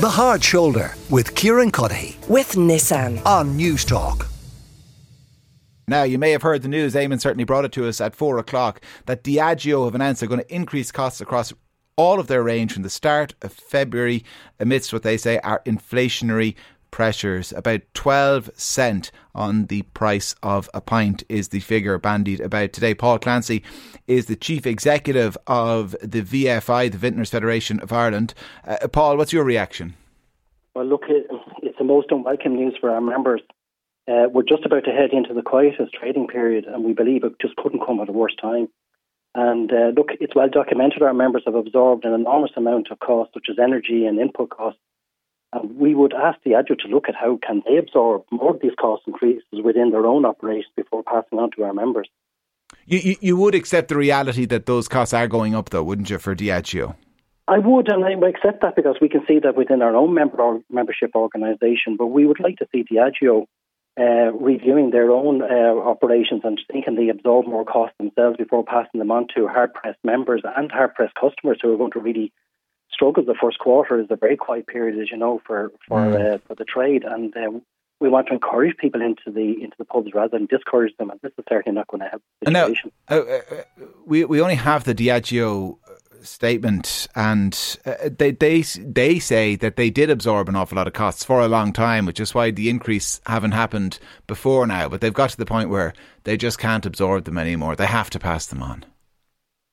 The Hard Shoulder with Kieran Cuddihy with Nissan. on Newstalk. Now, you may have heard the news, Eamon certainly brought it to us at four o'clock, that Diageo have announced they're going to increase costs across all of their range from the start of February amidst what they say are inflationary pressures. About 12 cent on the price of a pint is the figure bandied about today. Paul Clancy is the chief executive of the VFI, the Vintners Federation of Ireland. Uh, Paul, what's your reaction? Well, look, it's the most unwelcome news for our members. Uh, we're just about to head into the quietest trading period, and we believe it just couldn't come at a worse time. And uh, look, it's well documented our members have absorbed an enormous amount of cost, such as energy and input costs. And we would ask the Diageo to look at how can they absorb more of these cost increases within their own operations before passing on to our members. You, you, you would accept the reality that those costs are going up, though, wouldn't you, for Diageo? I would, and I would accept that because we can see that within our own member or membership organisation. But we would like to see Diageo uh, reviewing their own uh, operations and thinking they absorb more costs themselves before passing them on to hard pressed members and hard pressed customers who are going to really struggle. The first quarter is a very quiet period, as you know, for for Mm. uh, for the trade, and uh, we want to encourage people into the into the pubs rather than discourage them. And this is certainly not going to help the now, uh, uh, we we only have the Diageo statement, and uh, they they they say that they did absorb an awful lot of costs for a long time, which is why the increase haven't happened before now. But they've got to the point where they just can't absorb them anymore. They have to pass them on.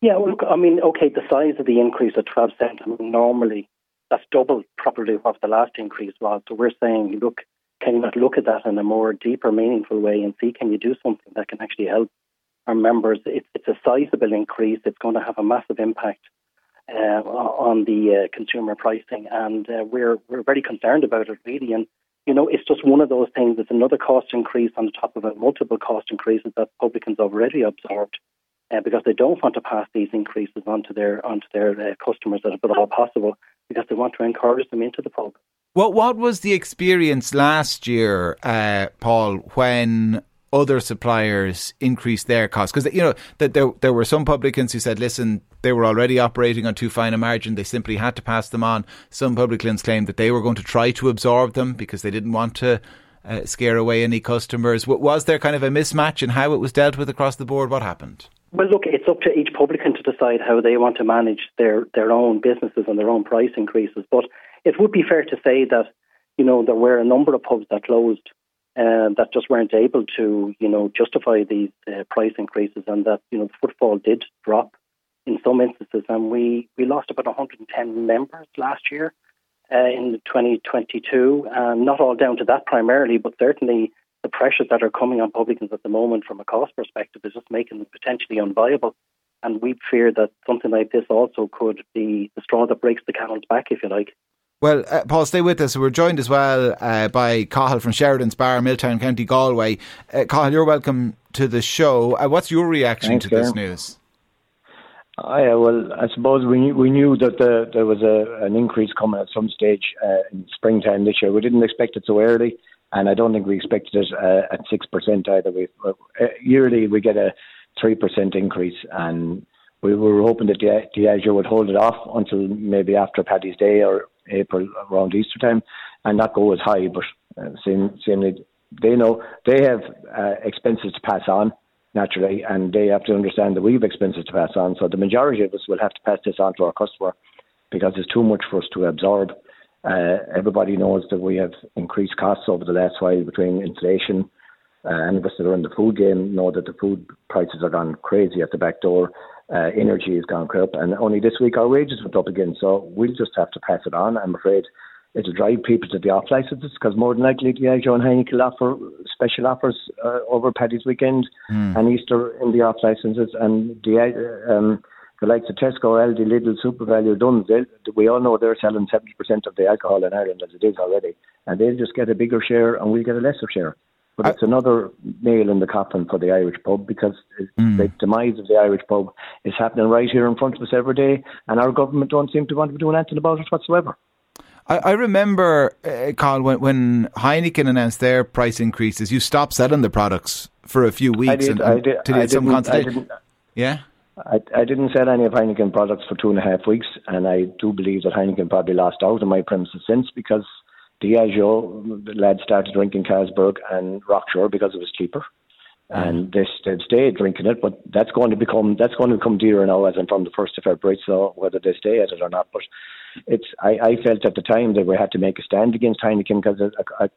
Yeah, look, I mean, okay, the size of the increase of 12 cents, I mean, normally that's double probably what the last increase was. So we're saying, look, can you not look at that in a more deeper, meaningful way and see can you do something that can actually help our members? It's, it's a sizable increase. It's going to have a massive impact uh, on the uh, consumer pricing, and uh, we're we're very concerned about it, really. And you know, it's just one of those things. It's another cost increase on top of it, multiple cost increases that publicans already absorbed uh, because they don't want to pass these increases onto their onto their uh, customers at all possible, because they want to encourage them into the pub. What what was the experience last year, uh, Paul, when other suppliers increased their costs? Because you know that there there were some publicans who said, listen, they were already operating on too fine a margin; they simply had to pass them on. Some publicans claimed that they were going to try to absorb them because they didn't want to. Uh, scare away any customers. Was there kind of a mismatch in how it was dealt with across the board? What happened? Well, look, it's up to each publican to decide how they want to manage their, their own businesses and their own price increases. But it would be fair to say that, you know, there were a number of pubs that closed uh, that just weren't able to, you know, justify these uh, price increases and that, you know, footfall did drop in some instances. And we, we lost about 110 members last year uh, in 2022. And not all down to that primarily, but certainly the pressures that are coming on publicans at the moment from a cost perspective is just making them potentially unviable. And we fear that something like this also could be the straw that breaks the camel's back, if you like. Well, uh, Paul, stay with us. We're joined as well uh, by Cathal from Sheridan's Bar, Milltown, County Galway. Uh, Cathal, you're welcome to the show. Uh, what's your reaction Thanks, to this Kieran. news? Oh, yeah, well, I suppose we knew, we knew that the, there was a, an increase coming at some stage uh, in springtime this year. We didn't expect it so early, and I don't think we expected it uh, at six percent either. We uh, yearly we get a three percent increase, and we were hoping that Dia- Diageo would hold it off until maybe after Paddy's Day or April around Easter time, and not go as high. But uh, same, same, they know they have uh, expenses to pass on naturally, and they have to understand that we have expenses to pass on. So the majority of us will have to pass this on to our customer because it's too much for us to absorb. Uh, everybody knows that we have increased costs over the last while between inflation. Uh, and of us that are in the food game know that the food prices are gone crazy at the back door. Uh, energy has gone crap, and only this week our wages went up again. So we'll just have to pass it on. I'm afraid it'll drive people to the off licenses because more than likely Diageo and Heineken will offer special offers uh, over Paddy's weekend and Easter in the off licenses, and the um, the likes of Tesco, Aldi, Lidl, SuperValu, Dunnes, they'll- we all know they're selling 70% of the alcohol in Ireland as it is already, and they'll just get a bigger share and we'll get a lesser share. But it's another nail in the coffin for the Irish pub because it- the demise of the Irish pub is happening right here in front of us every day, and our government don't seem to want to be doing anything about it whatsoever. I, I remember, uh, Cathal, when, when Heineken announced their price increases, you stopped selling the products for a few weeks I did, and, I did, I had some consultation. Yeah? I, I didn't sell any of Heineken products for two and a half weeks, and I do believe that Heineken probably lost out on my premises since because Diageo, the lads started drinking Carlsberg and Rockshore because it was cheaper. Mm-hmm. And they, they stayed drinking it, but that's going to become that's going to become dearer now as in from the first of February. So whether they stay at it or not, but it's I, I felt at the time that we had to make a stand against Heineken because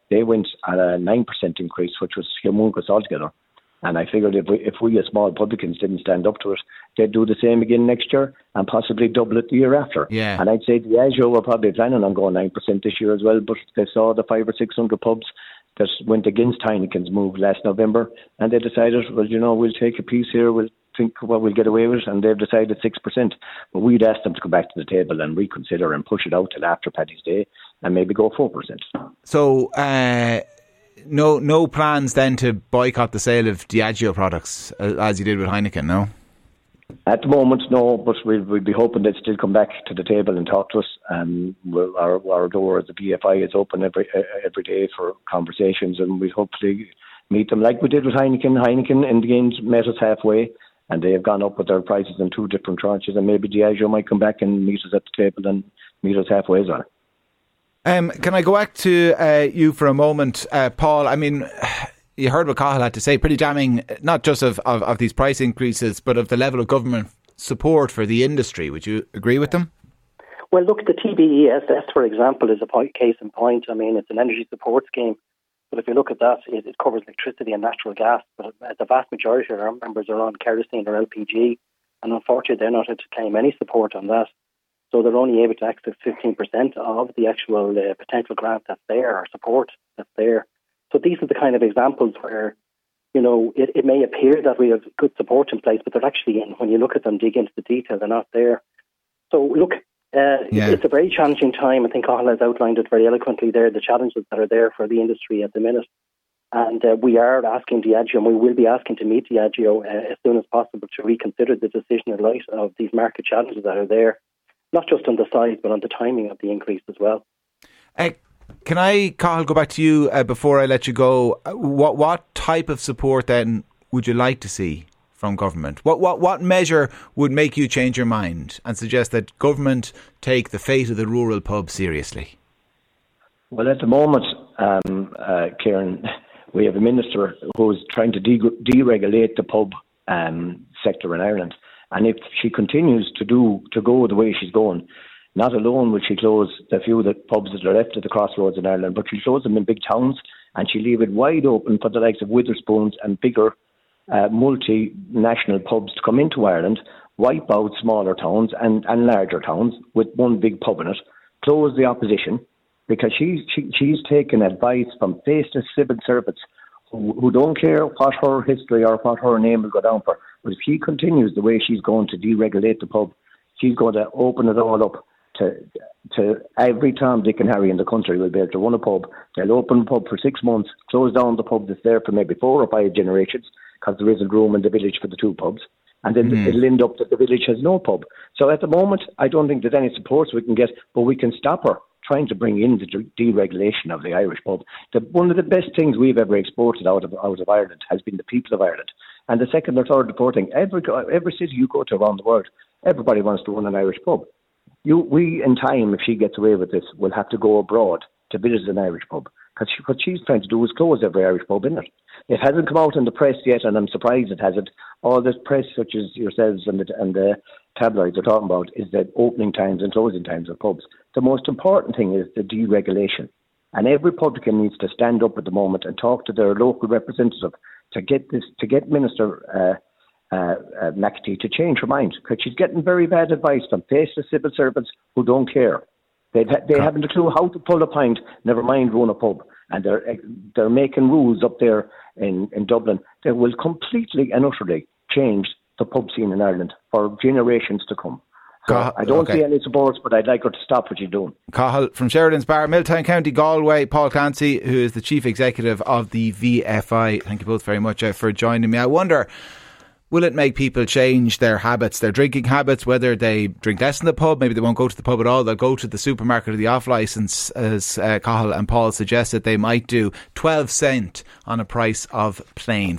they went at a nine percent increase, which was humongous altogether. And I figured if we, if we as small publicans didn't stand up to it, they'd do the same again next year and possibly double it the year after. Yeah. And I'd say the Diageo were probably planning on going 9% this year as well, but they saw the five or 600 pubs that went against Heineken's move last November and they decided, well, you know, we'll take a piece here, we'll think what we'll get away with, and they've decided 6%. But we'd ask them to come back to the table and reconsider and push it out till after Paddy's Day and maybe go 4%. So, uh, no no plans then to boycott the sale of Diageo products uh, as you did with Heineken, no? At the moment, no, but we'd, we'd be hoping they'd still come back to the table and talk to us. Um, we'll, our, our door at the VFI is open every every day for conversations, and we hopefully meet them like we did with Heineken. Heineken in the end met us halfway, and they have gone up with their prices in two different tranches, and maybe Diageo might come back and meet us at the table and meet us halfway as well. Um, can I go back to uh, you for a moment, uh, Paul? I mean, you heard what Cathal had to say, pretty damning, not just of, of, of, these price increases, but of the level of government support for the industry. Would you agree with them? Well, look, the TBESS, for example, is a point, case in point. I mean, it's an energy support scheme. But if you look at that, it, it covers electricity and natural gas. But the vast majority of our members are on kerosene or LPG. And unfortunately, they're not able to claim any support on that. So they're only able to access 15% of the actual uh, potential grant that's there or support that's there. So these are the kind of examples where, you know, it, it may appear that we have good support in place, but they're actually, when you look at them, dig into the detail, they're not there. So look, uh, yeah. it's a very challenging time. I think Cathal has outlined it very eloquently there, the challenges that are there for the industry at the minute. And uh, we are asking Diageo, and we will be asking to meet Diageo uh, as soon as possible to reconsider the decision in light of these market challenges that are there not just on the size, but on the timing of the increase as well. Uh, can I, Cathal, go back to you uh, before I let you go? Uh, what what type of support then would you like to see from government? What what what measure would make you change your mind and suggest that government take the fate of the rural pub seriously? Well, at the moment, um, uh, Kieran, we have a minister who is trying to de- deregulate the pub um, sector in Ireland. And if she continues to do to go the way she's going, not alone will she close the few that pubs that are left at the crossroads in Ireland, but she'll close them in big towns and she'll leave it wide open for the likes of Wetherspoons and bigger uh, multinational pubs to come into Ireland, wipe out smaller towns and, and larger towns with one big pub in it, close the opposition, because she's she, she's taken advice from faceless civil servants who, who don't care what her history or what her name will go down for. But if she continues the way she's going to deregulate the pub, she's going to open it all up to to every Tom, Dick, and Harry in the country will be able to run a pub. They'll open a pub for six months, close down the pub that's there for maybe four or five generations because there isn't room in the village for the two pubs. And then mm. it'll end up that the village has no pub. So at the moment, I don't think there's any support we can get, but we can stop her trying to bring in the deregulation of the Irish pub. The, one of the best things we've ever exported out of out of Ireland has been the people of Ireland. And the second or third reporting, every every city you go to around the world, everybody wants to run an Irish pub. You, we, in time, if she gets away with this, will have to go abroad to visit an Irish pub. Because she, what she's trying to do is close every Irish pub in it. It hasn't come out in the press yet, and I'm surprised it hasn't. All this press, such as yourselves and the, and the tabloids are talking about, is the opening times and closing times of pubs. The most important thing is the deregulation. And every publican needs to stand up at the moment and talk to their local representative to get this to get Minister uh, uh, uh, McEntee to change her mind because she's getting very bad advice from faceless civil servants who don't care. They've, they haven't a clue how to pull a pint, never mind run a pub. And they're they're making rules up there in, in Dublin that will completely and utterly change the pub scene in Ireland for generations to come. I don't okay. see any supports, but I'd like her to stop what she's doing. Cathal from Sheridan's Bar, Milltown County, Galway. Paul Clancy, who is the chief executive of the VFI. Thank you both very much uh, for joining me. I wonder. Will it make people change their habits, their drinking habits, whether they drink less in the pub, maybe they won't go to the pub at all, they'll go to the supermarket or the off licence, as uh, Cathal and Paul suggested they might do. 12 cent on a price of plain.